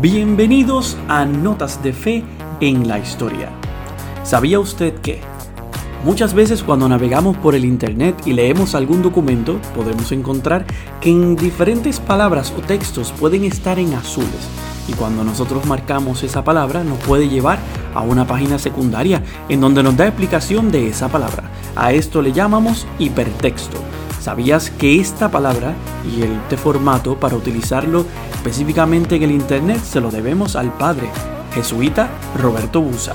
Bienvenidos a Notas de Fe en la Historia. ¿Sabía usted que? Muchas veces cuando navegamos por el Internet y leemos algún documento, podemos encontrar que en diferentes palabras o textos pueden estar en azules. Y cuando nosotros marcamos esa palabra nos puede llevar a una página secundaria en donde nos da explicación de esa palabra. A esto le llamamos hipertexto. ¿Sabías que esta palabra y este formato para utilizarlo específicamente en el Internet se lo debemos al padre jesuita Roberto Busa?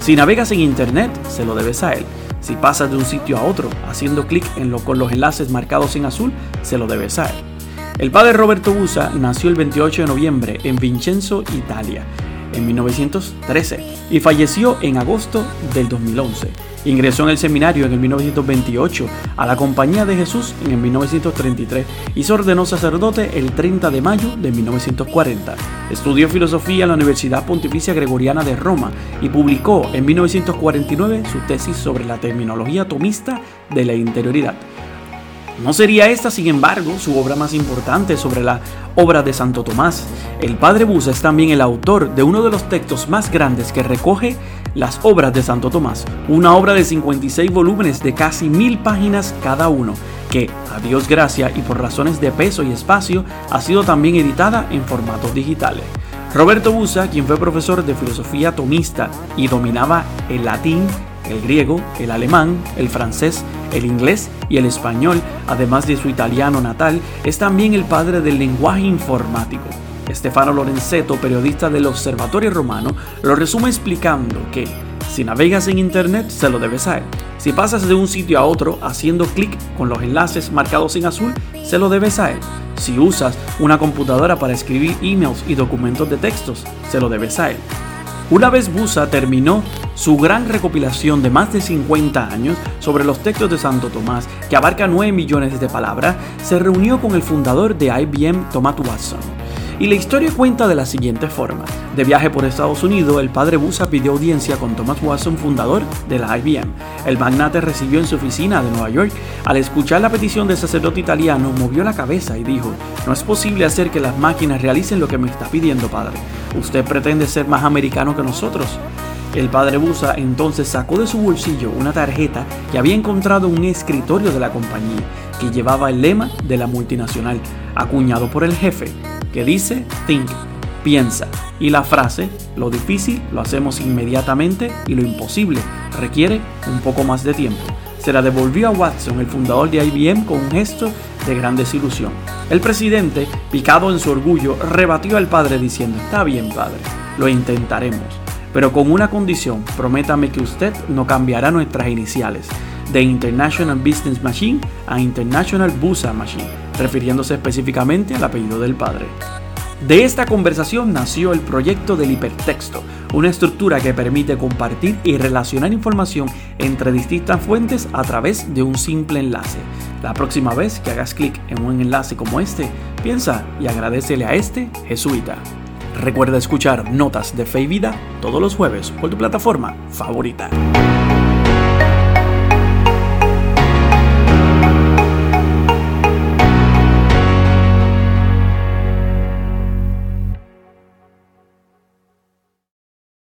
Si navegas en Internet, se lo debes a él. Si pasas de un sitio a otro haciendo clic en con los enlaces marcados en azul, se lo debes a él. El padre Roberto Busa nació el 28 de noviembre en Vincenzo, Italia, en 1913 y falleció en agosto del 2011. Ingresó en el seminario en el 1928, a la Compañía de Jesús en el 1933 y se ordenó sacerdote el 30 de mayo de 1940. Estudió filosofía en la Universidad Pontificia Gregoriana de Roma y publicó en 1949 su tesis sobre la terminología tomista de la interioridad. No sería esta, sin embargo, su obra más importante sobre la obra de Santo Tomás. El padre Busa es también el autor de uno de los textos más grandes que recoge las obras de Santo Tomás, una obra de 56 volúmenes de casi mil páginas cada uno, que, a Dios gracia y por razones de peso y espacio, ha sido también editada en formatos digitales. Roberto Busa, quien fue profesor de filosofía tomista y dominaba el latín, el griego, el alemán, el francés, el inglés y el español, además de su italiano natal, es también el padre del lenguaje informático. Estefano Lorenzetto, periodista del Observatorio Romano, lo resume explicando que si navegas en Internet se lo debes a él. Si pasas de un sitio a otro haciendo clic con los enlaces marcados en azul, se lo debes a él. Si usas una computadora para escribir emails y documentos de textos, se lo debes a él. Una vez Busa terminó su gran recopilación de más de 50 años sobre los textos de Santo Tomás, que abarca 9 millones de palabras, se reunió con el fundador de IBM, Thomas Watson. Y la historia cuenta de la siguiente forma. De viaje por Estados Unidos, el padre Busa pidió audiencia con Thomas Watson, fundador de la IBM. El magnate recibió en su oficina de Nueva York. Al escuchar la petición del sacerdote italiano, movió la cabeza y dijo, no es posible hacer que las máquinas realicen lo que me está pidiendo, padre. Usted pretende ser más americano que nosotros. El padre Busa entonces sacó de su bolsillo una tarjeta que había encontrado en un escritorio de la compañía, que llevaba el lema de la multinacional, acuñado por el jefe que dice think, piensa, y la frase lo difícil lo hacemos inmediatamente y lo imposible requiere un poco más de tiempo. Se la devolvió a Watson, el fundador de IBM, con un gesto de gran desilusión. El presidente, picado en su orgullo, rebatió al padre diciendo, está bien padre, lo intentaremos, pero con una condición, prométame que usted no cambiará nuestras iniciales, de International Business Machine a International Busa Machine refiriéndose específicamente al apellido del padre. De esta conversación nació el proyecto del hipertexto, una estructura que permite compartir y relacionar información entre distintas fuentes a través de un simple enlace. La próxima vez que hagas clic en un enlace como este, piensa y agradecele a este jesuita. Recuerda escuchar Notas de Fe y Vida todos los jueves por tu plataforma favorita.